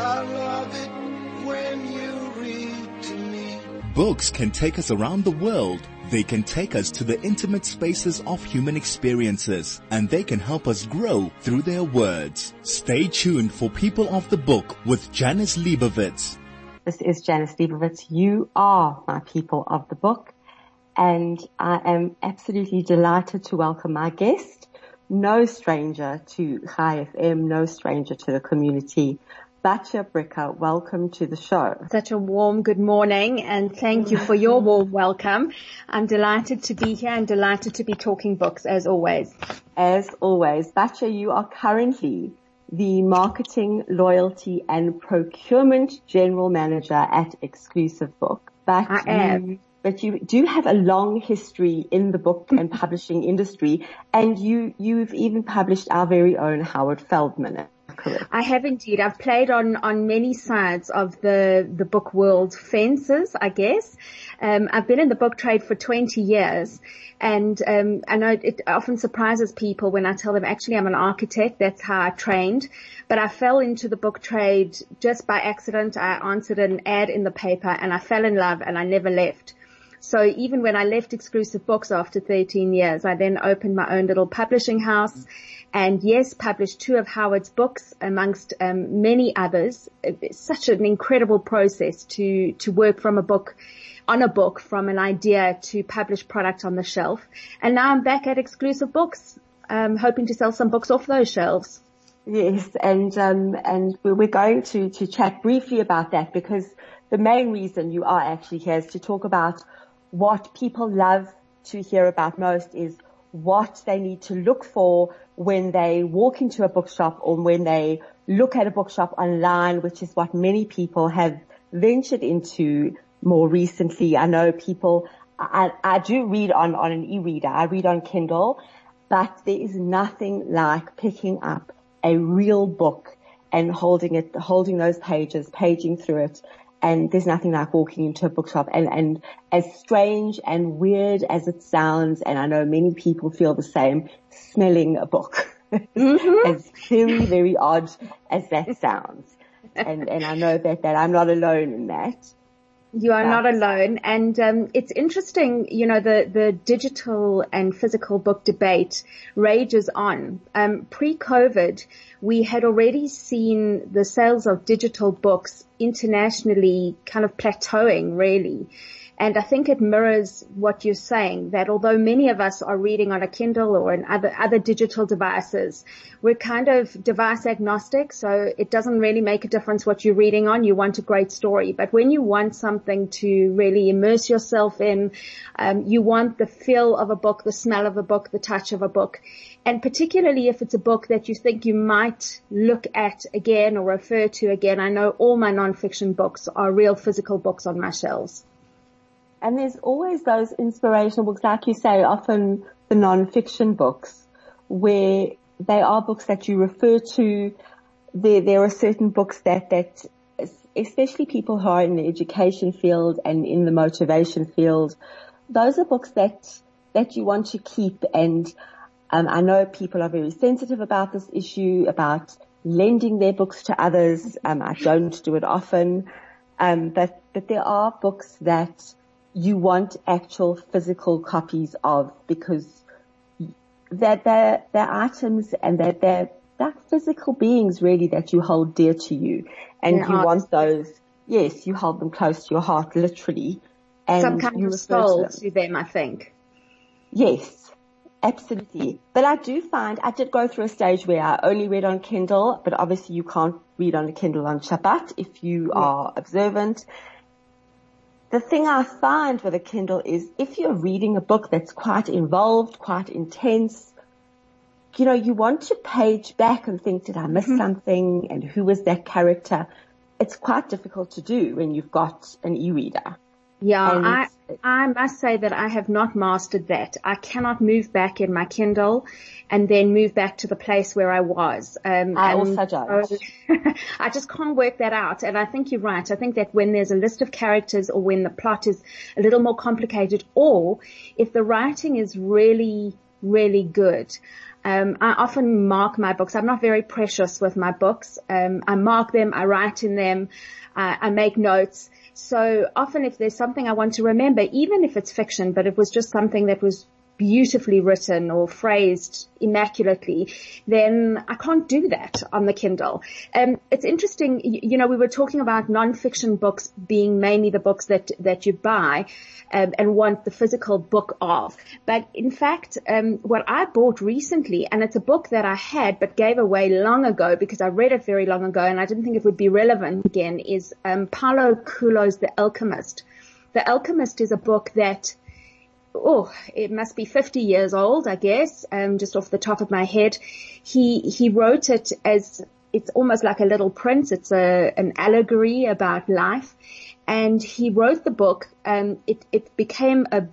I love it when you read to me. Books can take us around the world. They can take us to the intimate spaces of human experiences and they can help us grow through their words. Stay tuned for People of the Book with Janice Liebowitz. This is Janice Liebowitz. You are my people of the book and I am absolutely delighted to welcome my guest, no stranger to Chai FM, no stranger to the community, Batya Bricker, welcome to the show. Such a warm good morning and thank you for your warm welcome. I'm delighted to be here and delighted to be talking books as always. As always, Batya, you are currently the Marketing, Loyalty and Procurement General Manager at Exclusive Book. But I am. You, but you do have a long history in the book and publishing industry and you, you've even published our very own Howard Feldman correct? I have indeed. I've played on, on many sides of the, the book world fences, I guess. Um, I've been in the book trade for 20 years and, um, I know it often surprises people when I tell them actually I'm an architect. That's how I trained, but I fell into the book trade just by accident. I answered an ad in the paper and I fell in love and I never left. So even when I left exclusive books after 13 years, I then opened my own little publishing house and yes, published two of Howard's books amongst um, many others. It's such an incredible process to, to work from a book on a book from an idea to publish product on the shelf. And now I'm back at exclusive books, um, hoping to sell some books off those shelves. Yes, and um, and we're going to to chat briefly about that because the main reason you are actually here is to talk about what people love to hear about most is what they need to look for when they walk into a bookshop or when they look at a bookshop online, which is what many people have ventured into more recently. I know people, I, I do read on, on an e-reader. I read on Kindle, but there is nothing like picking up a real book and holding it, holding those pages, paging through it and there's nothing like walking into a bookshop and, and as strange and weird as it sounds, and I know many people feel the same, smelling a book. Mm-hmm. as very, very odd as that sounds. And, and I know that, that I'm not alone in that. You are not alone. And um, it's interesting, you know, the, the digital and physical book debate rages on. Um, pre-COVID, we had already seen the sales of digital books internationally kind of plateauing really. And I think it mirrors what you're saying that although many of us are reading on a Kindle or in other, other digital devices, we're kind of device agnostic. So it doesn't really make a difference what you're reading on. You want a great story, but when you want something to really immerse yourself in, um, you want the feel of a book, the smell of a book, the touch of a book. And particularly if it's a book that you think you might look at again or refer to again. I know all my nonfiction books are real physical books on my shelves. And there's always those inspirational books, like you say, often the non-fiction books, where they are books that you refer to. There, there are certain books that, that, especially people who are in the education field and in the motivation field, those are books that, that you want to keep. And, um, I know people are very sensitive about this issue, about lending their books to others. Um, I don't do it often. Um, but, but there are books that you want actual physical copies of because they're, they're, they're items and they're, they're, they're physical beings really that you hold dear to you. And you want those, yes, you hold them close to your heart literally. And Some kind of soul to them. to them, I think. Yes, absolutely. But I do find, I did go through a stage where I only read on Kindle, but obviously you can't read on a Kindle on Shabbat if you yeah. are observant the thing I find with a Kindle is if you're reading a book that's quite involved, quite intense, you know, you want to page back and think, did I miss mm-hmm. something? And who was that character? It's quite difficult to do when you've got an e-reader. Yeah, I, I must say that I have not mastered that. I cannot move back in my Kindle and then move back to the place where I was. Um, I also don't. I just can't work that out. And I think you're right. I think that when there's a list of characters or when the plot is a little more complicated or if the writing is really, really good, Um, I often mark my books. I'm not very precious with my books. Um, I mark them, I write in them, I make notes. So often if there's something I want to remember, even if it's fiction, but it was just something that was beautifully written or phrased immaculately, then I can't do that on the Kindle. Um, it's interesting, you, you know, we were talking about non-fiction books being mainly the books that, that you buy um, and want the physical book of. But in fact, um, what I bought recently, and it's a book that I had but gave away long ago because I read it very long ago and I didn't think it would be relevant again, is um, Paulo Coelho's The Alchemist. The Alchemist is a book that oh, it must be 50 years old, I guess, um, just off the top of my head. He, he wrote it as, it's almost like a little prince. It's a, an allegory about life. And he wrote the book, um, it, it became a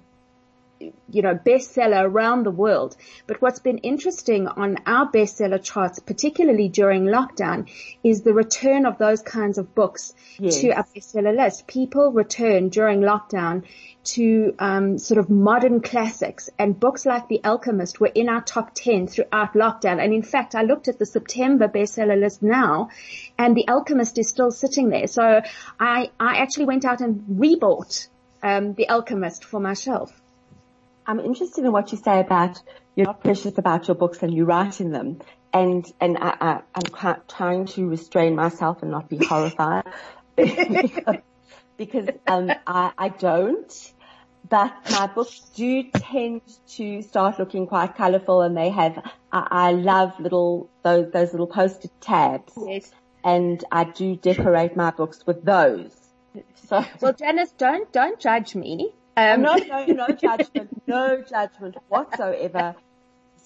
you know, bestseller around the world. But what's been interesting on our bestseller charts, particularly during lockdown, is the return of those kinds of books yes. to our bestseller list. People return during lockdown to um, sort of modern classics, and books like The Alchemist were in our top ten throughout lockdown. And in fact, I looked at the September bestseller list now, and The Alchemist is still sitting there. So I I actually went out and rebought um, The Alchemist for my shelf. I'm interested in what you say about you're not precious about your books and you write in them. And, and I, I, am trying to restrain myself and not be horrified because, because um, I, I don't. But my books do tend to start looking quite colourful and they have, I, I love little, those, those little posted tabs. Yes. And I do decorate my books with those. So. Well, Janice, don't, don't judge me. Um, no, no, no judgment, no judgment whatsoever.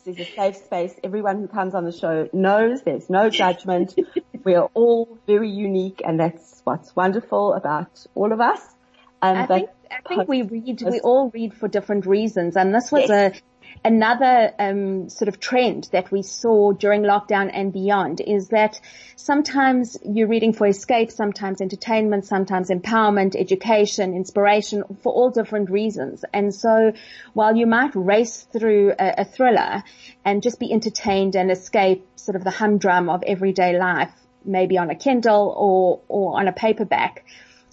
This is a safe space. Everyone who comes on the show knows there's no judgment. we are all very unique and that's what's wonderful about all of us. Um, I think, I think we read, we all read for different reasons and this was yes. a, another um, sort of trend that we saw during lockdown and beyond is that sometimes you're reading for escape, sometimes entertainment, sometimes empowerment, education, inspiration, for all different reasons. And so while you might race through a, a thriller and just be entertained and escape sort of the humdrum of everyday life, maybe on a Kindle or, or on a paperback,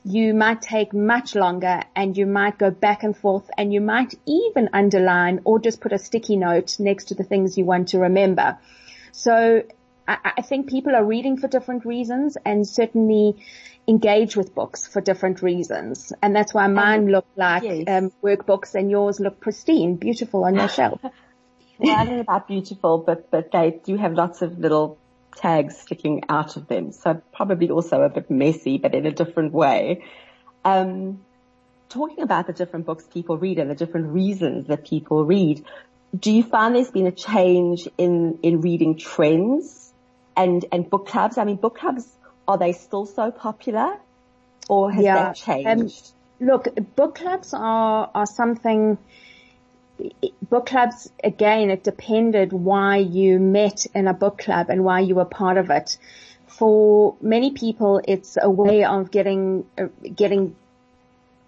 you might take much longer and you might go back and forth and you might even underline or just put a sticky note next to the things you want to remember. So I, I think people are reading for different reasons and certainly engage with books for different reasons. And that's why mine look like yes. um, workbooks and yours look pristine, beautiful on your shelf. well, I don't know about beautiful, but, but they do have lots of little tags sticking out of them. So probably also a bit messy, but in a different way. Um, talking about the different books people read and the different reasons that people read, do you find there's been a change in, in reading trends and, and book clubs? I mean, book clubs, are they still so popular or has yeah, that changed? Um, look, book clubs are, are something book clubs, again, it depended why you met in a book club and why you were part of it. For many people, it's a way of getting, uh, getting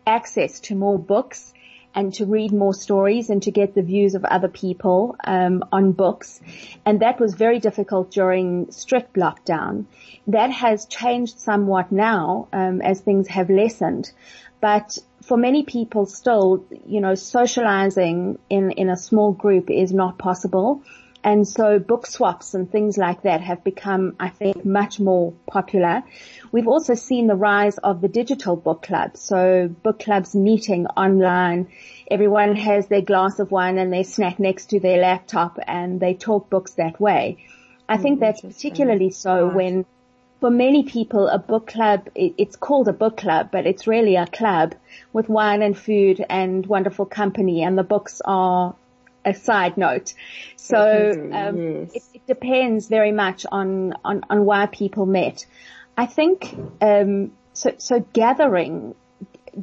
access to more books and to read more stories and to get the views of other people um, on books. And that was very difficult during strict lockdown. That has changed somewhat now um, as things have lessened. But for many people still, you know, socializing in, in a small group is not possible. And so book swaps and things like that have become, I think, much more popular. We've also seen the rise of the digital book club. So book clubs meeting online. Everyone has their glass of wine and their snack next to their laptop and they talk books that way. I think mm, that's particularly so when for many people, a book club, it's called a book club, but it's really a club with wine and food and wonderful company and the books are a side note. So, um, yes. it, it, depends very much on, on, on why people met. I think, um, so, so gathering,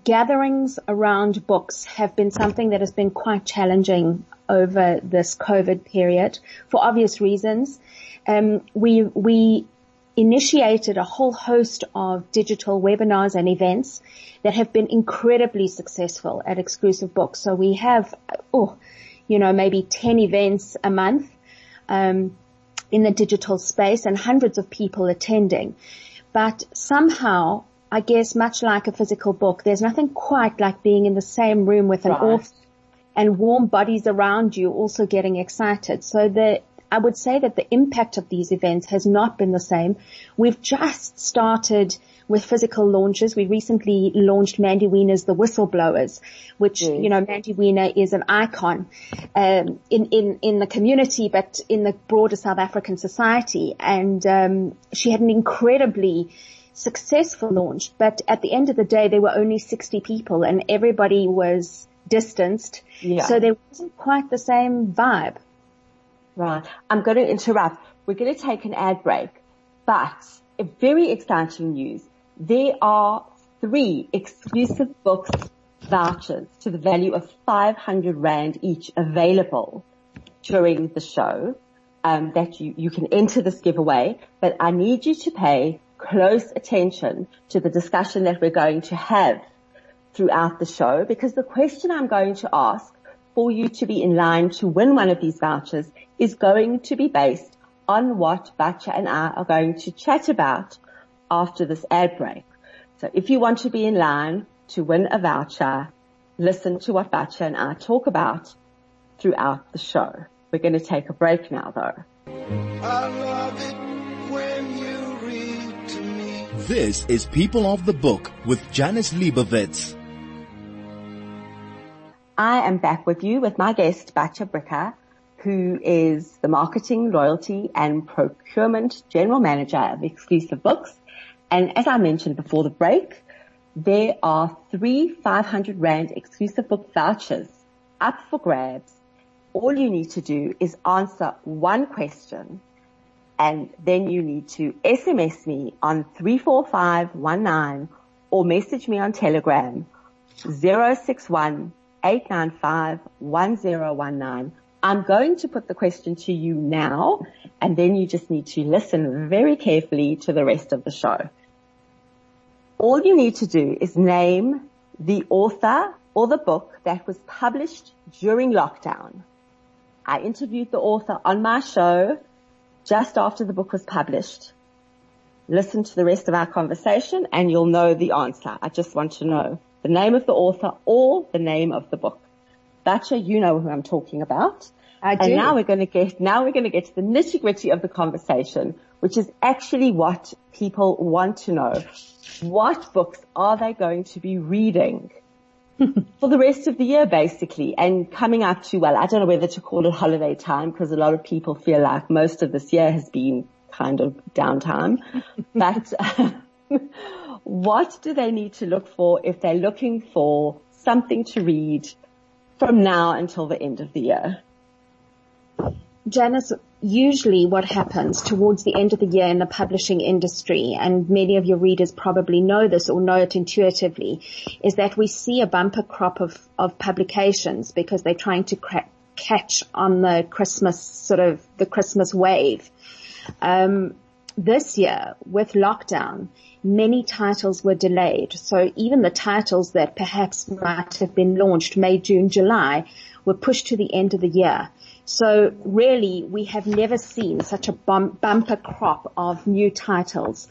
gatherings around books have been something that has been quite challenging over this COVID period for obvious reasons. Um, we, we initiated a whole host of digital webinars and events that have been incredibly successful at exclusive books. So we have, oh, you know, maybe 10 events a month. um, in the digital space and hundreds of people attending. But somehow, I guess much like a physical book, there's nothing quite like being in the same room with an right. author and warm bodies around you also getting excited. So the, I would say that the impact of these events has not been the same. We've just started with physical launches. We recently launched Mandy Wiener's The Whistleblowers, which, mm. you know, Mandy Wiener is an icon, um, in, in, in the community, but in the broader South African society. And, um, she had an incredibly successful launch, but at the end of the day, there were only 60 people and everybody was distanced. Yeah. So there wasn't quite the same vibe. Right. I'm going to interrupt. We're going to take an ad break, but a very exciting news there are three exclusive books vouchers to the value of 500 Rand each available during the show um, that you, you can enter this giveaway, but I need you to pay close attention to the discussion that we're going to have throughout the show because the question I'm going to ask for you to be in line to win one of these vouchers is going to be based on what Batya and I are going to chat about after this ad break. So if you want to be in line to win a voucher, listen to what Batya and I talk about throughout the show. We're going to take a break now though. This is People of the Book with Janice Liebowitz. I am back with you with my guest, Batya Bricker, who is the Marketing, Loyalty and Procurement General Manager of Exclusive Books and as I mentioned before the break, there are three 500 Rand exclusive book vouchers up for grabs. All you need to do is answer one question and then you need to SMS me on 34519 or message me on Telegram 061 895 1019. I'm going to put the question to you now and then you just need to listen very carefully to the rest of the show. All you need to do is name the author or the book that was published during lockdown. I interviewed the author on my show just after the book was published. Listen to the rest of our conversation and you'll know the answer. I just want to know the name of the author or the name of the book. Batya, you know who I'm talking about. I do. And now we're going to get, now we're going to get to the nitty gritty of the conversation, which is actually what people want to know. What books are they going to be reading? for the rest of the year basically and coming up to, well, I don't know whether to call it holiday time because a lot of people feel like most of this year has been kind of downtime. but what do they need to look for if they're looking for something to read from now until the end of the year? Janice, usually what happens towards the end of the year in the publishing industry, and many of your readers probably know this or know it intuitively, is that we see a bumper crop of, of publications because they're trying to catch on the Christmas sort of the Christmas wave. Um, this year with lockdown, many titles were delayed. So even the titles that perhaps might have been launched May, June, July were pushed to the end of the year. So really, we have never seen such a bum- bumper crop of new titles.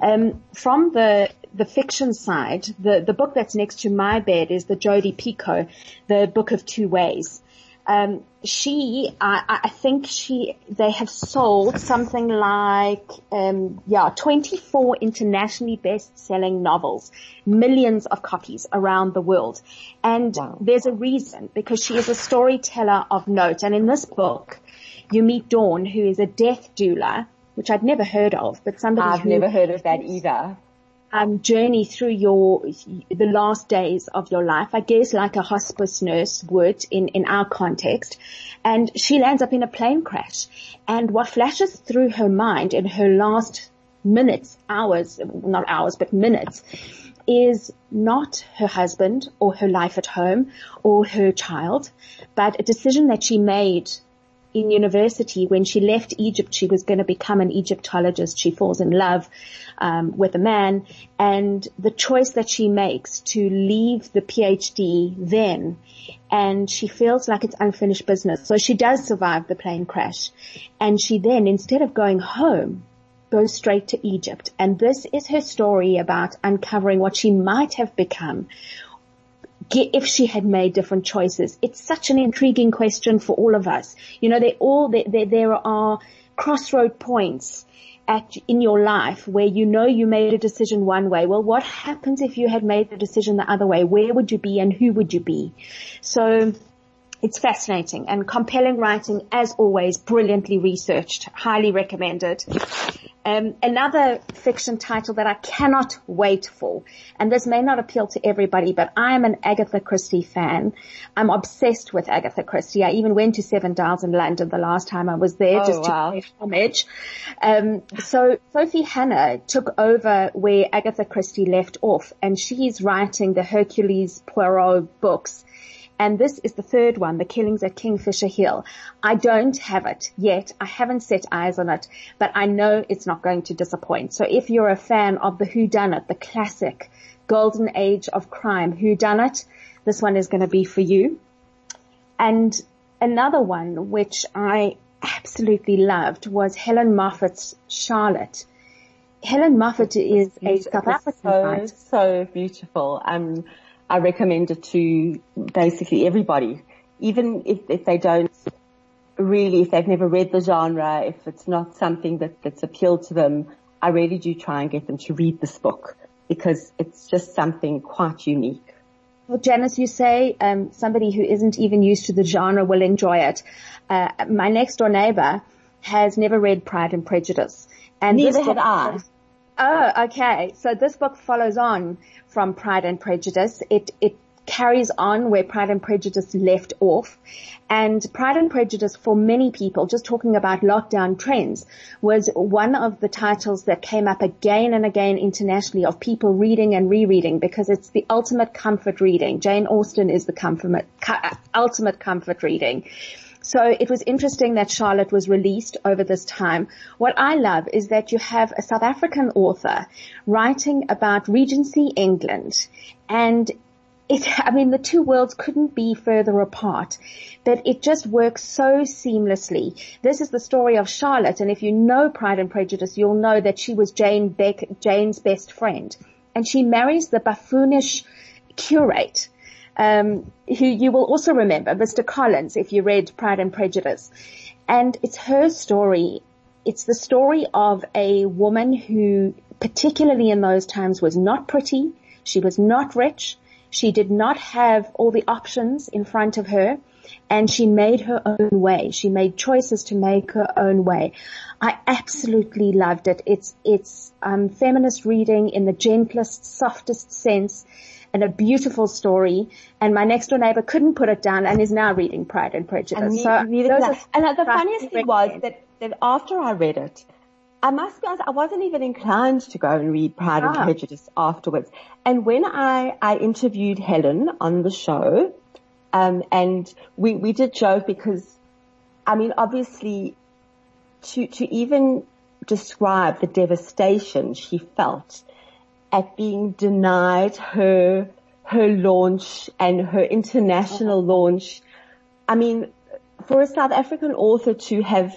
Um, from the the fiction side, the the book that's next to my bed is the Jodi Picoult, the Book of Two Ways um, she, I, I, think she, they have sold something like, um, yeah, 24 internationally best-selling novels, millions of copies around the world. And wow. there's a reason because she is a storyteller of note. And in this book, you meet Dawn, who is a death doula, which I'd never heard of, but somebody I've who, never heard of that either um, journey through your the last days of your life, I guess, like a hospice nurse would in in our context. And she lands up in a plane crash, and what flashes through her mind in her last minutes, hours, not hours, but minutes, is not her husband or her life at home or her child, but a decision that she made in university, when she left Egypt, she was going to become an Egyptologist. She falls in love um, with a man, and the choice that she makes to leave the PhD then, and she feels like it's unfinished business. So she does survive the plane crash, and she then, instead of going home, goes straight to Egypt. And this is her story about uncovering what she might have become if she had made different choices? It's such an intriguing question for all of us. You know, they all, they, they, there are crossroad points at, in your life where you know you made a decision one way. Well, what happens if you had made the decision the other way? Where would you be and who would you be? So it's fascinating and compelling writing as always, brilliantly researched, highly recommended. Um, another fiction title that I cannot wait for, and this may not appeal to everybody, but I am an Agatha Christie fan. I'm obsessed with Agatha Christie. I even went to Seven Dials in London the last time I was there oh, just wow. to pay homage. Um, so Sophie Hannah took over where Agatha Christie left off, and she's writing the Hercules Poirot books and this is the third one, The Killings at Kingfisher Hill. I don't have it yet. I haven't set eyes on it, but I know it's not going to disappoint. So if you're a fan of the Who Done It, the classic golden age of crime, Who Done It, this one is going to be for you. And another one which I absolutely loved was Helen Moffett's Charlotte. Helen Moffett is a South African so, so beautiful. Um, I recommend it to basically everybody, even if, if they don't really, if they've never read the genre, if it's not something that, that's appealed to them, I really do try and get them to read this book because it's just something quite unique. Well, Janice, you say um, somebody who isn't even used to the genre will enjoy it. Uh, my next door neighbor has never read Pride and Prejudice, and neither had I. Oh, okay. So this book follows on from Pride and Prejudice. It, it carries on where Pride and Prejudice left off. And Pride and Prejudice for many people, just talking about lockdown trends, was one of the titles that came up again and again internationally of people reading and rereading because it's the ultimate comfort reading. Jane Austen is the comfort, uh, ultimate comfort reading. So it was interesting that Charlotte was released over this time. What I love is that you have a South African author writing about Regency England. And it, I mean, the two worlds couldn't be further apart, but it just works so seamlessly. This is the story of Charlotte, and if you know Pride and Prejudice, you'll know that she was Jane Beck, Jane's best friend, and she marries the buffoonish curate um, who you will also remember, Mr. Collins, if you read Pride and Prejudice. And it's her story. It's the story of a woman who, particularly in those times, was not pretty. She was not rich. She did not have all the options in front of her and she made her own way. She made choices to make her own way. I absolutely loved it. It's, it's, um, feminist reading in the gentlest, softest sense and a beautiful story. And my next door neighbor couldn't put it down and is now reading Pride and Prejudice. And, so and the funniest thing was that, that after I read it, I must be honest, I wasn't even inclined to go and read Pride ah. and Prejudice afterwards. And when I, I interviewed Helen on the show, um, and we, we did joke because, I mean, obviously to, to even describe the devastation she felt at being denied her her launch and her international launch. I mean, for a South African author to have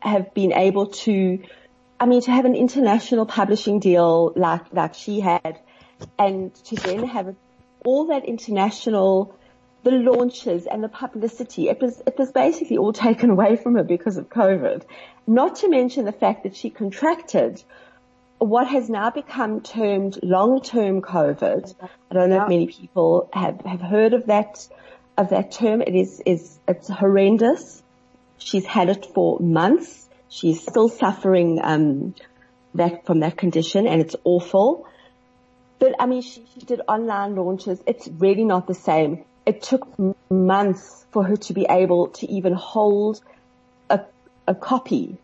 have been able to, I mean, to have an international publishing deal like like she had, and to then have all that international, the launches and the publicity, it was it was basically all taken away from her because of COVID. Not to mention the fact that she contracted what has now become termed long-term COVID. I don't know yeah. if many people have, have heard of that, of that term. It is, is, it's horrendous. She's had it for months. She's still suffering, um, that, from that condition and it's awful. But I mean, she, she did online launches. It's really not the same. It took months for her to be able to even hold a, a copy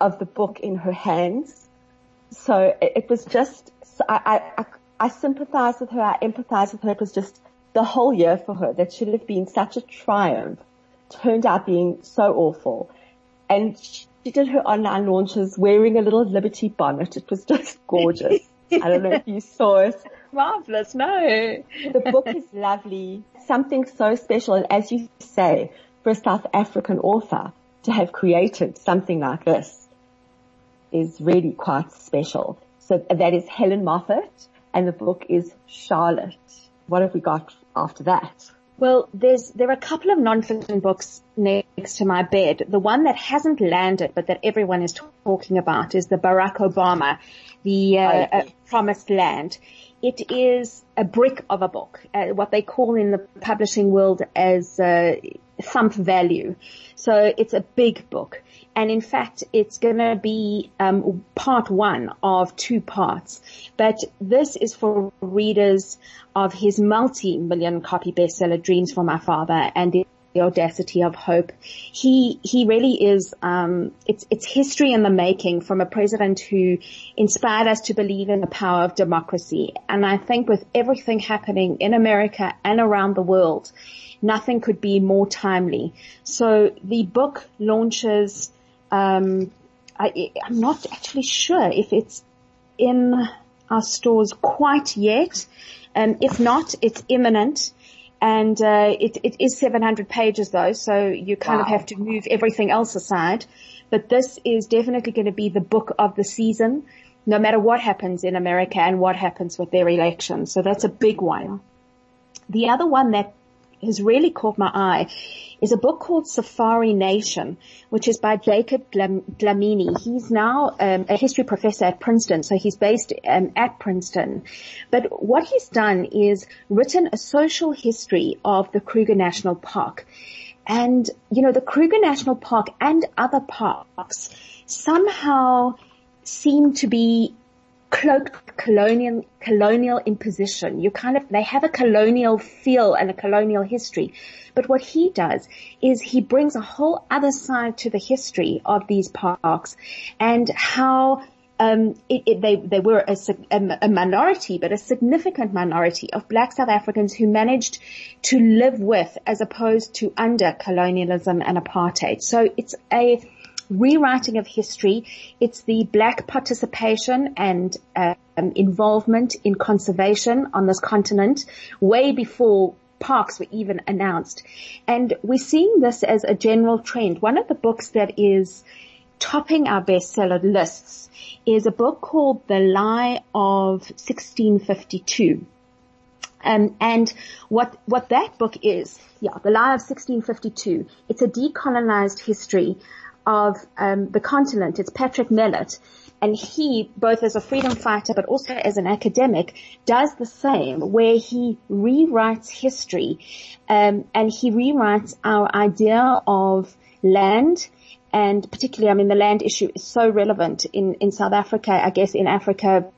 of the book in her hands so it, it was just, I, I, I sympathize with her, I empathize with her. It was just the whole year for her. That should have been such a triumph turned out being so awful. And she did her online launches wearing a little Liberty bonnet. It was just gorgeous. I don't know if you saw it. Marvelous. No. the book is lovely. Something so special. And as you say, for a South African author to have created something like this is really quite special. So that is Helen Moffett and the book is Charlotte. What have we got after that? Well, there's, there are a couple of non-fiction books next to my bed. The one that hasn't landed, but that everyone is talking about is the Barack Obama, the uh, uh, Promised Land. It is a brick of a book, uh, what they call in the publishing world as thump value. So it's a big book. And in fact, it's going to be um, part one of two parts. But this is for readers of his multi-million copy bestseller, Dreams for My Father, and the the audacity of hope. He he really is. Um, it's it's history in the making from a president who inspired us to believe in the power of democracy. And I think with everything happening in America and around the world, nothing could be more timely. So the book launches. Um, I, I'm not actually sure if it's in our stores quite yet. Um, if not, it's imminent. And uh, it, it is 700 pages though, so you kind wow. of have to move everything else aside. But this is definitely going to be the book of the season, no matter what happens in America and what happens with their election. So that's a big one. The other one that has really caught my eye is a book called Safari Nation, which is by Jacob Dlamini. He's now um, a history professor at Princeton, so he's based um, at Princeton. But what he's done is written a social history of the Kruger National Park. And, you know, the Kruger National Park and other parks somehow seem to be cloaked colonial colonial imposition. You kind of they have a colonial feel and a colonial history. But what he does is he brings a whole other side to the history of these parks and how um, it, it, they, they were a, a, minority, but a significant minority of black South Africans who managed to live with as opposed to under colonialism and apartheid. So it's a rewriting of history. It's the black participation and um, involvement in conservation on this continent way before parks were even announced. And we're seeing this as a general trend. One of the books that is topping our bestseller lists is a book called The Lie of 1652. Um, and what what that book is, yeah, The Lie of 1652. It's a decolonized history of um, the continent. It's Patric Mellet, and he, both as a freedom fighter but also as an academic, does the same, where he rewrites history, um, and he rewrites our idea of land. And particularly, I mean, the land issue is so relevant in, in South Africa, I guess in Africa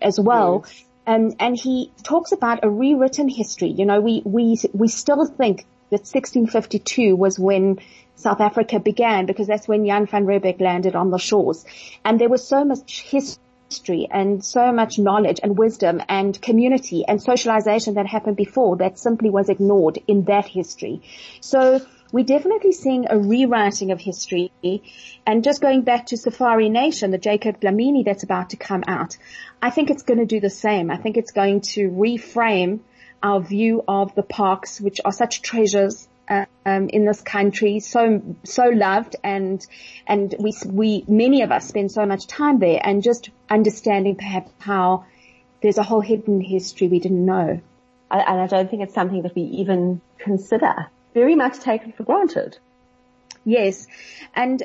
as well. Yes. Um, and he talks about a rewritten history. You know, we, we, we still think that 1652 was when South Africa began because that's when Jan van Riebeeck landed on the shores. And there was so much history and so much knowledge and wisdom and community and socialization that happened before that simply was ignored in that history. So we're definitely seeing a rewriting of history. And just going back to Safari Nation, the Jacob Dlamini that's about to come out, I think it's going to do the same. I think it's going to reframe our view of the parks, which are such treasures um, in this country, so so loved, and and we we many of us spend so much time there, and just understanding perhaps how there's a whole hidden history we didn't know. And I don't think it's something that we even consider. Very much taken for granted. Yes, and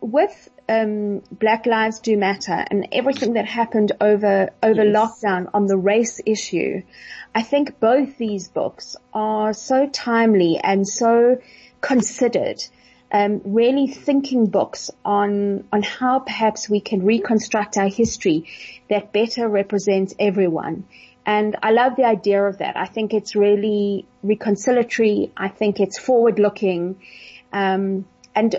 with um, Black Lives Do Matter and everything that happened over over yes. lockdown on the race issue, I think both these books are so timely and so considered. Um, really thinking books on on how perhaps we can reconstruct our history that better represents everyone. And I love the idea of that. I think it's really reconciliatory. I think it's forward looking. Um, and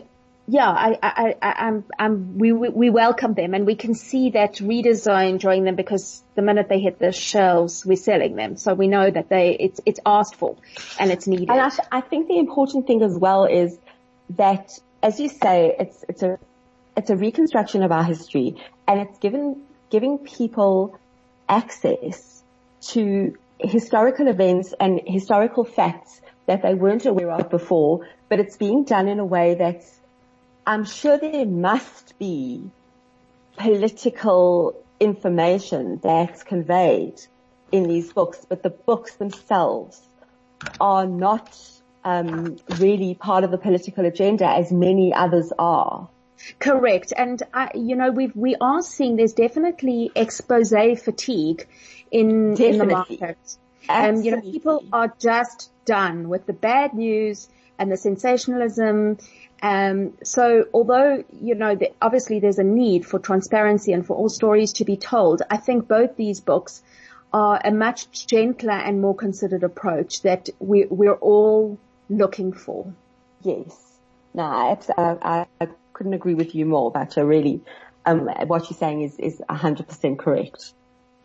yeah, I, I, I, I'm, I'm, we, we welcome them and we can see that readers are enjoying them because the minute they hit the shelves, we're selling them. So we know that they, it's, it's asked for and it's needed. And I, I think the important thing as well is that, as you say, it's, it's a, it's a reconstruction of our history and it's given, giving people access to historical events and historical facts that they weren't aware of before, but it's being done in a way that's I'm sure there must be political information that's conveyed in these books, but the books themselves are not um, really part of the political agenda as many others are. Correct. And, uh, you know, we we are seeing there's definitely expose fatigue in, in the market. Um, you know, people are just done with the bad news and the sensationalism um, so although, you know, the, obviously there's a need for transparency and for all stories to be told, I think both these books are a much gentler and more considered approach that we, we're all looking for. Yes. No, I, I, I couldn't agree with you more, Batya, really. Um, what you're saying is, is 100% correct.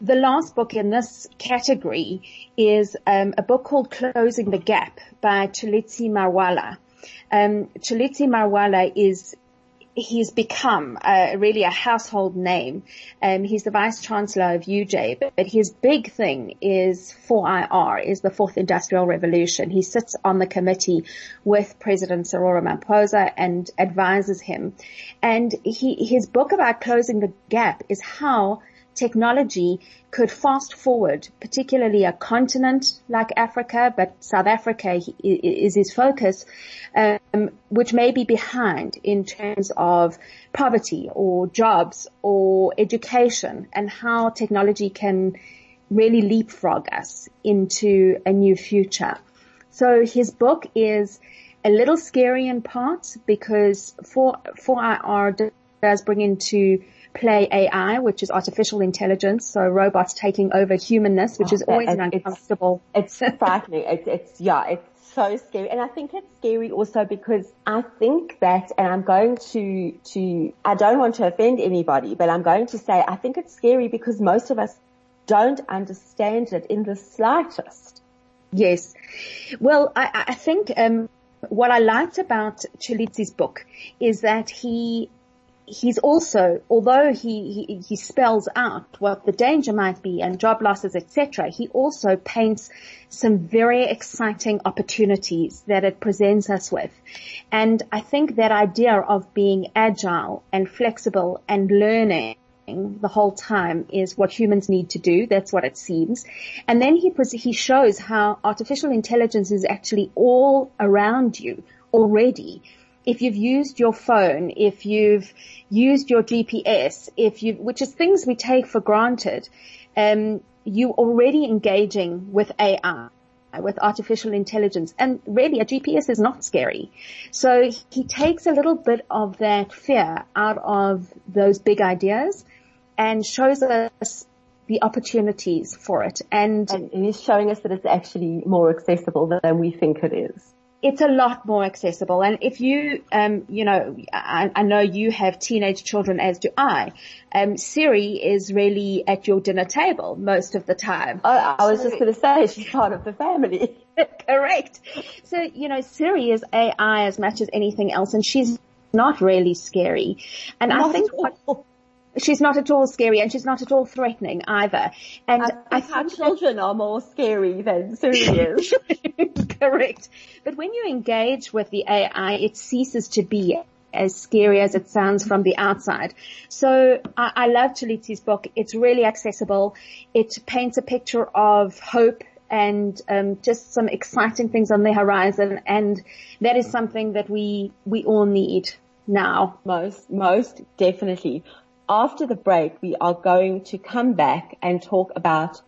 The last book in this category is um, a book called Closing the Gap by Tshilidzi Marwala. Um, Marwala is he's become uh, really a household name. Um, he's the vice chancellor of UJ, but, but, his big thing is 4IR, is the fourth industrial revolution. He sits on the committee with President Cyril Ramaphosa and advises him. And he, his book about closing the gap is how technology could fast forward, particularly a continent like Africa, but South Africa is his focus, um, which may be behind in terms of poverty or jobs or education and how technology can really leapfrog us into a new future. So his book is a little scary in parts because 4, 4IR does bring into play AI, which is artificial intelligence, so robots taking over humanness, which oh, is always an uncomfortable. It's, it's frightening. It's, it's, yeah, it's so scary. And I think it's scary also because I think that, and I'm going to, to, I don't want to offend anybody, but I'm going to say I think it's scary because most of us don't understand it in the slightest. Yes. Well, I, I think, um, what I liked about Tshilidzi's book is that he he's also, although he, he, he spells out what the danger might be and job losses, etc., he also paints some very exciting opportunities that it presents us with. And I think that idea of being agile and flexible and learning the whole time is what humans need to do. That's what it seems. And then he, he shows how artificial intelligence is actually all around you already if you've used your phone, if you've used your GPS, if you, which is things we take for granted, um, you already engaging with AI with artificial intelligence and really a GPS is not scary. So he takes a little bit of that fear out of those big ideas and shows us the opportunities for it. And, and he's showing us that it's actually more accessible than we think it is it's a lot more accessible. And if you, um, you know, I, I, know you have teenage children, as do I. Um, Siri is really at your dinner table most of the time. Oh, I was so, just going to say she's part of the family. correct. So you know, Siri is AI as much as anything else, and she's not really scary. And not I think what she's not at all scary and she's not at all threatening either. And I, think children are more scary than Siri is. Correct. But when you engage with the AI, it ceases to be as scary as it sounds from the outside. So I, I love Tshilidzi's book. It's really accessible. It paints a picture of hope and um, just some exciting things on the horizon, and that is something that we we all need now. Most most definitely after the break, we are going to come back and talk about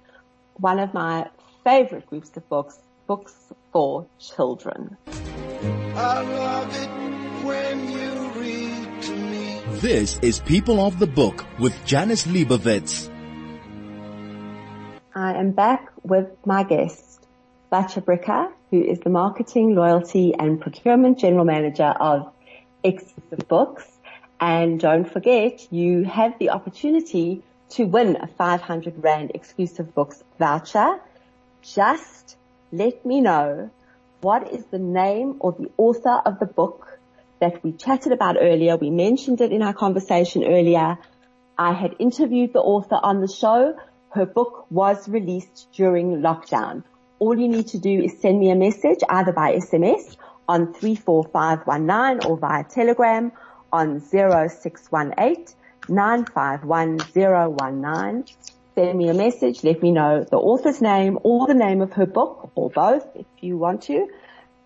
one of my favorite groups of books, books for children. This is People of the Book with Janice Liebowitz. I am back with my guest, Batya Bricker, who is the Marketing, Loyalty and Procurement General Manager of exclusive books. And don't forget, you have the opportunity to win a 500 Rand exclusive books voucher. Just let me know what is the name or the author of the book that we chatted about earlier. We mentioned it in our conversation earlier. I had interviewed the author on the show. Her book was released during lockdown. All you need to do is send me a message either by SMS on 34519 or via telegram on 0618 951019. Send me a message. Let me know the author's name or the name of her book or both if you want to.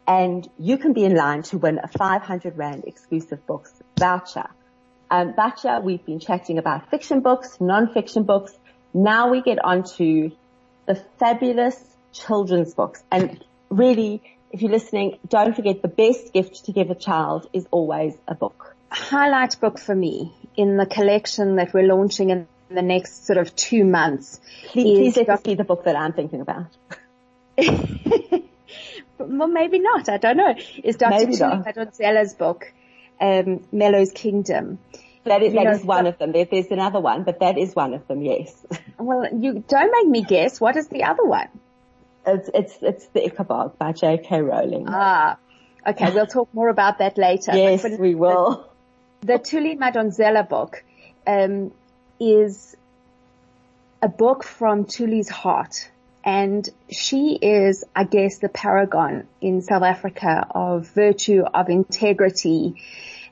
And you can be in line to win a 500 Rand exclusive books voucher. Um, voucher, we've been chatting about fiction books, non-fiction books. Now we get on to the fabulous children's books. And really, if you're listening, don't forget the best gift to give a child is always a book. Highlight book for me in the collection that we're launching in the next sort of two months. Please, please let us see the book that I'm thinking about. well, maybe not. I don't know. Is Dr. Madonsela's book, um, Mellow's Kingdom. That is, that know, is one of them. There, there's another one, but that is one of them, yes. Well, you don't make me guess. What is the other one? It's, it's, it's the Ickabog by J.K. Rowling. Ah, okay. We'll talk more about that later. yes, we will. The, Tuli Thuli Madonsela book, um, is a book from Thuli's heart. And she is, I guess, the paragon in South Africa of virtue, of integrity.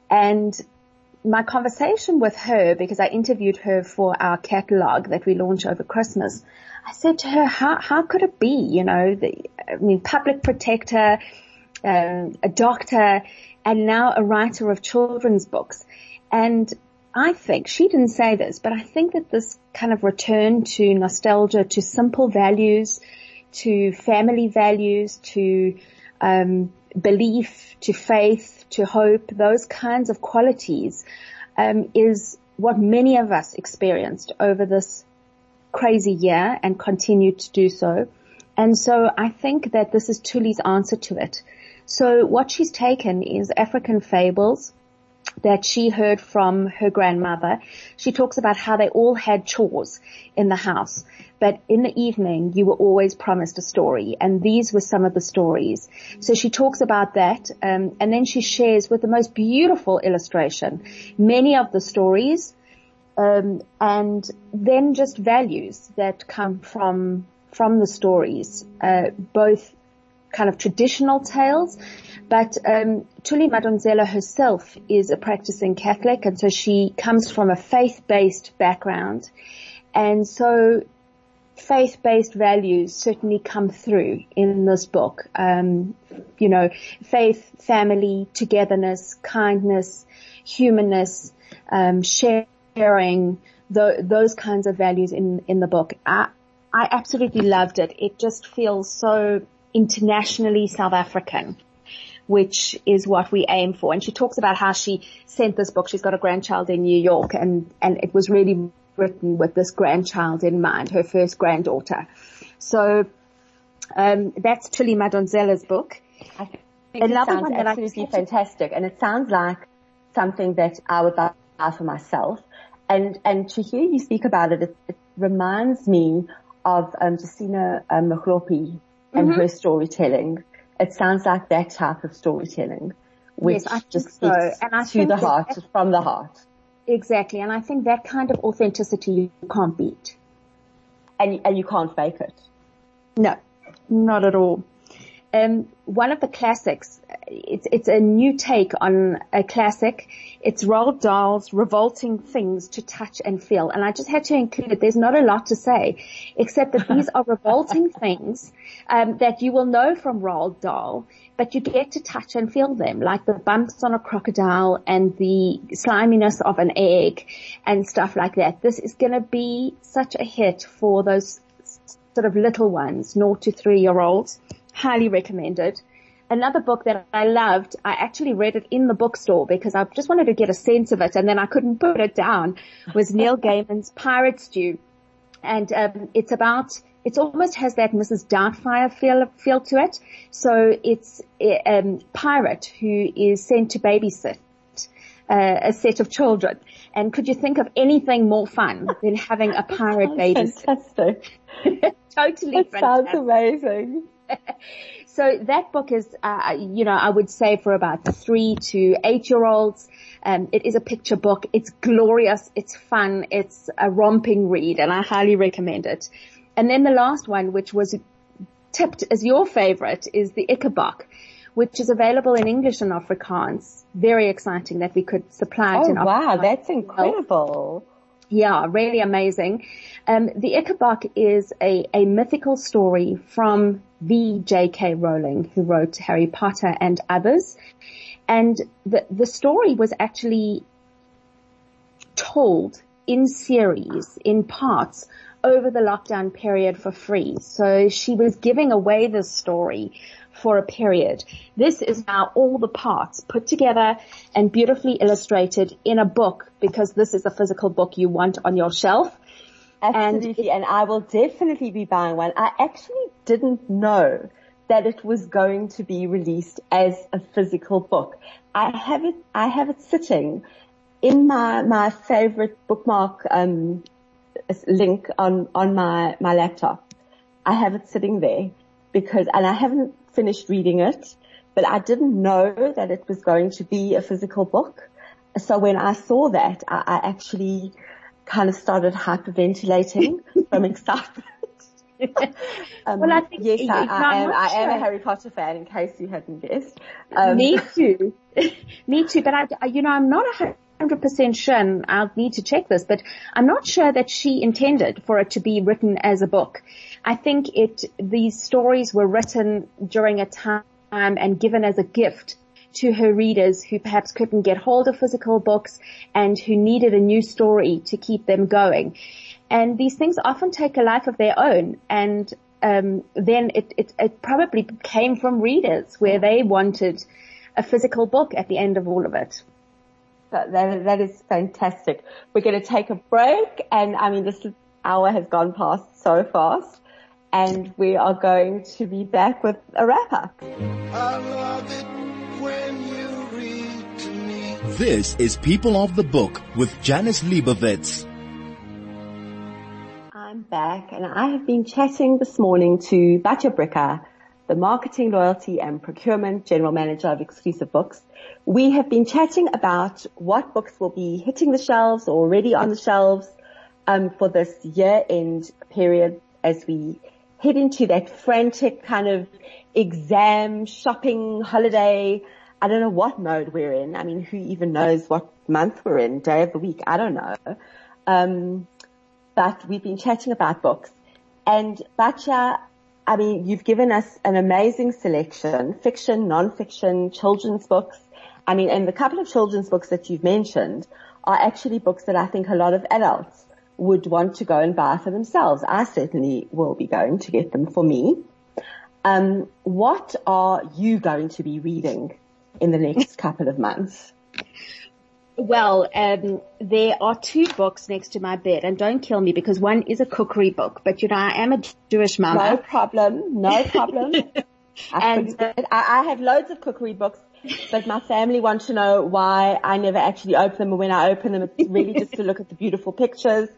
And my conversation with her, because I interviewed her for our catalog that we launched over Christmas, I said to her, how, how could it be? You know, the, I mean, public protector, um, a doctor, and now a writer of children's books. And I think, she didn't say this, but I think that this kind of return to nostalgia, to simple values, to family values, to um, belief, to faith, to hope, those kinds of qualities um, is what many of us experienced over this crazy year and continue to do so. And so I think that this is Thuli's answer to it. So what she's taken is African fables, that she heard from her grandmother. She talks about how they all had chores in the house, but in the evening you were always promised a story, and these were some of the stories. So she talks about that, um, and then she shares with the most beautiful illustration many of the stories, um, and then just values that come from from the stories, uh, both kind of traditional tales but um, Thuli Madonsela herself is a practicing Catholic, and so she comes from a faith-based background, and so faith-based values certainly come through in this book. Um, you know, faith, family, togetherness, kindness, humanness, um, sharing, the, those kinds of values in in the book. I, I absolutely loved it. It just feels so internationally South African which is what we aim for. And she talks about how she sent this book. She's got a grandchild in New York and, and it was really written with this grandchild in mind, her first granddaughter. So, um, that's Thuli Madonsela's book. I think Another sounds one that absolutely fantastic and it sounds like something that I would buy for myself. And, and to hear you speak about it, it, it reminds me of, um, Justina um, and mm-hmm. her storytelling it sounds like that type of storytelling, which yes, just so. and I to the heart, that, from the heart. Exactly, and I think that kind of authenticity you can't beat. And, and you can't fake it. No, not at all. Um, one of the classics, it's, it's a new take on a classic. It's Roald Dahl's Revolting Things to Touch and Feel. And I just had to include it. There's not a lot to say, except that these are revolting things um, that you will know from Roald Dahl, but you get to touch and feel them, like the bumps on a crocodile and the sliminess of an egg and stuff like that. This is going to be such a hit for those sort of little ones, 0 to 3 year olds highly recommended. Another book that I loved, I actually read it in the bookstore because I just wanted to get a sense of it and then I couldn't put it down, was Neil Gaiman's Pirate Stew. And um, it's about, it almost has that Mrs. Doubtfire feel, feel to it. So it's a um, pirate who is sent to babysit uh, a set of children. And could you think of anything more fun than having a pirate baby? Fantastic. totally That fantastic. sounds amazing. So that book is, uh, you know, I would say for about three to eight year olds. Um, it is a picture book. It's glorious. It's fun. It's a romping read and I highly recommend it. And then the last one, which was tipped as your favorite is the Ickabog, which is available in English and Afrikaans. Very exciting that we could supply it Oh in wow, that's incredible. Yeah, really amazing. Um, the Ickabog is a, a mythical story from the J.K. Rowling, who wrote Harry Potter and others. And the, the story was actually told in series, in parts, over the lockdown period for free. So she was giving away this story for a period. This is now all the parts put together and beautifully illustrated in a book because this is a physical book you want on your shelf. Absolutely, and, I will definitely be buying one. I actually didn't know that it was going to be released as a physical book. I have it, I have it sitting in my, my favorite bookmark, um, link on, on my, my laptop. I have it sitting there because, and I haven't finished reading it, but I didn't know that it was going to be a physical book. So when I saw that, I, I actually kind of started hyperventilating from excitement. um, Well, I think yes, I, I am. I am a Harry Potter fan. In case you hadn't guessed, um, Me too. Me too. But I- you know, I'm not a hundred percent sure, and I'll need to check this. But I'm not sure that she intended for it to be written as a book. I think it. These stories were written during a time and given as a gift to her readers who perhaps couldn't get hold of physical books and who needed a new story to keep them going. And these things often take a life of their own and um, then it, it, it probably came from readers where they wanted a physical book at the end of all of it. That, that, that is fantastic. We're going to take a break and I mean this hour has gone past so fast and we are going to be back with a wrap up. I love it when you read to me. This is People of the Book with Janice Liebowitz. I'm back and I have been chatting this morning to Batya Bricker, the Marketing, Loyalty and Procurement General Manager of Exclusive Books. We have been chatting about what books will be hitting the shelves or already on the shelves um, for this year-end period as we head into that frantic kind of exam, shopping, holiday. I don't know what mode we're in. I mean, who even knows what month we're in, day of the week? I don't know. Um, but we've been chatting about books. And Batya, I mean, you've given us an amazing selection, fiction, non-fiction, children's books. I mean, and the couple of children's books that you've mentioned are actually books that I think a lot of adults would want to go and buy for themselves. I certainly will be going to get them for me. Um, what are you going to be reading in the next couple of months? Well, um, there are two books next to my bed, and don't kill me because one is a cookery book. But you know, I am a Jewish mama. No problem. No problem. I, And, figured- I, I have loads of cookery books, but my family want to know why I never actually open them. And when I open them, it's really just to look at the beautiful pictures.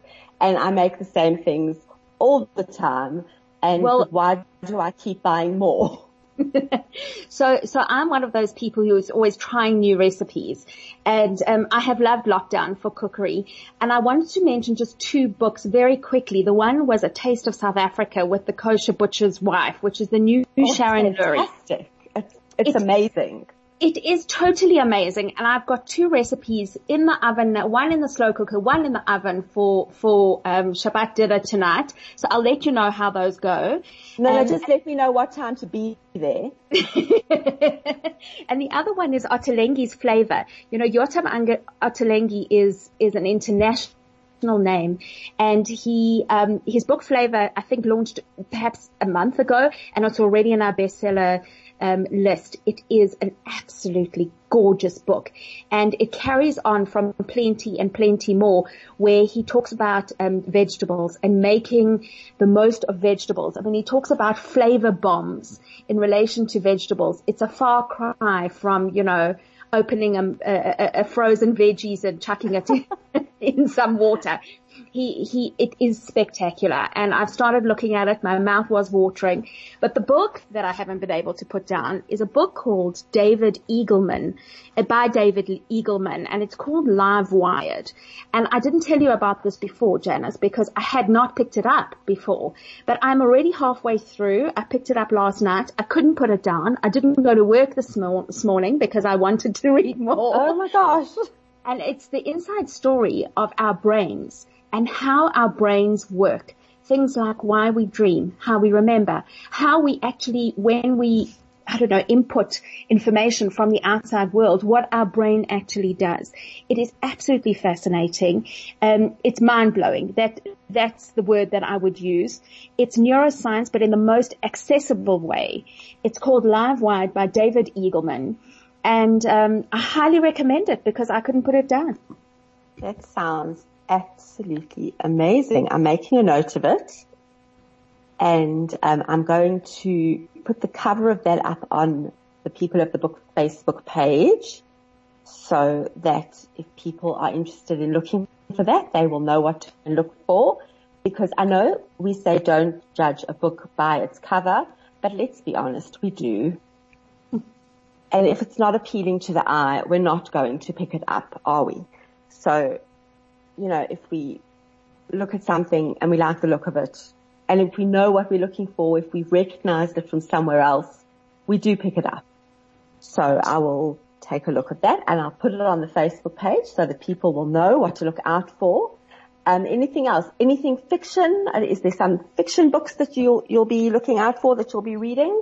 And I make the same things all the time. And Well- why do I keep buying more? So, so I'm one of those people who is always trying new recipes, and um, I have loved lockdown for cookery. And I wanted to mention just two books very quickly. The one was A Taste of South Africa with the kosher butcher's wife, which is the new Sharon Lurie. It's, it's, It's- amazing. It is totally amazing, and I've got two recipes in the oven. One in the slow cooker, one in the oven for for um, Shabbat dinner tonight. So I'll let you know how those go. No, no, just let me know what time to be there. and the other one is Ottolenghi's flavor. You know, Yotam Ottolenghi is, is an international name and he, um, his book flavor, I think launched perhaps a month ago and it's already in our bestseller, um, list. It is an absolutely gorgeous book and it carries on from plenty and plenty more where he talks about um, vegetables and making the most of vegetables. I mean, he talks about flavor bombs in relation to vegetables. It's a far cry from, you know, opening a, a, a frozen veggies and chucking it in some water he, he, it is spectacular. And I've started looking at it. My mouth was watering. But the book that I haven't been able to put down is a book called David Eagleman, uh, by David Eagleman, and it's called Livewired. And I didn't tell you about this before, Janice, because I had not picked it up before. But I'm already halfway through. I picked it up last night. I couldn't put it down. I didn't go to work this, mo- this morning because I wanted to read more. Oh my gosh. And it's the inside story of our brains and how our brains work. Things like why we dream, how we remember, how we actually, when we, I don't know, input information from the outside world, what our brain actually does. It is absolutely fascinating. Um, it's mind blowing. That, that's the word that I would use. It's neuroscience, but in the most accessible way. It's called Livewired by David Eagleman. And um, I highly recommend it because I couldn't put it down. That sounds absolutely amazing. I'm making a note of it and um, I'm going to put the cover of that up on the People of the Book Facebook page so that if people are interested in looking for that, they will know what to look for. Because I know we say don't judge a book by its cover, but let's be honest, we do. And if it's not appealing to the eye, we're not going to pick it up, are we? So you know, if we look at something and we like the look of it, and if we know what we're looking for, if we've recognized it from somewhere else, we do pick it up. So I will take a look at that and I'll put it on the Facebook page so that people will know what to look out for. Um, anything else? Anything fiction? Uh, is there some fiction books that you'll you'll be looking out for that you'll be reading?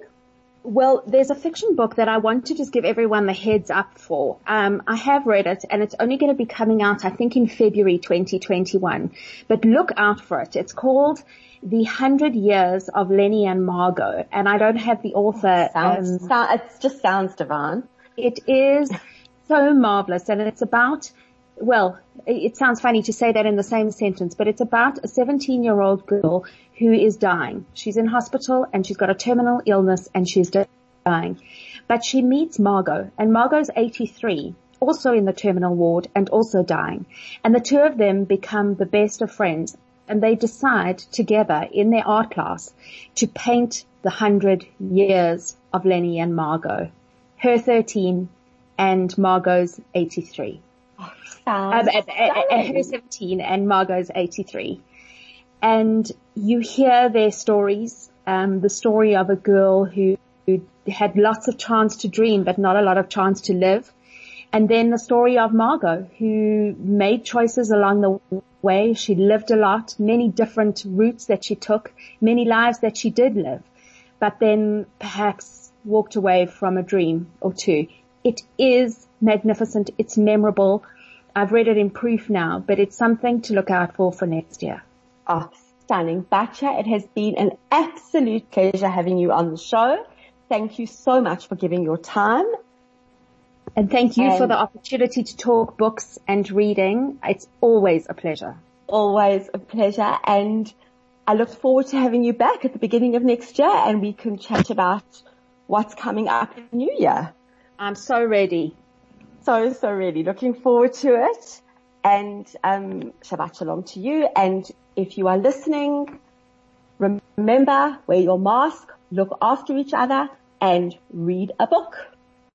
Well, there's a fiction book that I want to just give everyone the heads up for. Um, I have read it and it's only going to be coming out, I think, in February 2021. But look out for it. It's called The Hundred Years of Lenny and Margot. And I don't have the author. Sounds, um, it just sounds divine. It is so marvelous and it's about well, it sounds funny to say that in the same sentence, but it's about a 17 year old girl who is dying. She's in hospital and she's got a terminal illness and she's dying. But she meets Margot and Margot's 83, also in the terminal ward and also dying. And the two of them become the best of friends and they decide together in their art class to paint the hundred years of Lenny and Margot. Her 13 and Margot's 83. Um, at, at, at her 17 and Margot's 83. And you hear their stories, um, the story of a girl who, who had lots of chance to dream, but not a lot of chance to live. And then the story of Margot, who made choices along the way. She lived a lot, many different routes that she took, many lives that she did live, but then perhaps walked away from a dream or two. It is magnificent. It's memorable. I've read it in proof now, but it's something to look out for for next year. Oh, stunning. It has been an absolute pleasure having you on the show. Thank you so much for giving your time. And thank you and for the opportunity to talk books and reading. It's always a pleasure. Always a pleasure. And I look forward to having you back at the beginning of next year and we can chat about what's coming up in the new year. I'm so ready so, so really looking forward to it. And um, Shabbat Shalom to you. And if you are listening, remember, wear your mask, look after each other, and read a book.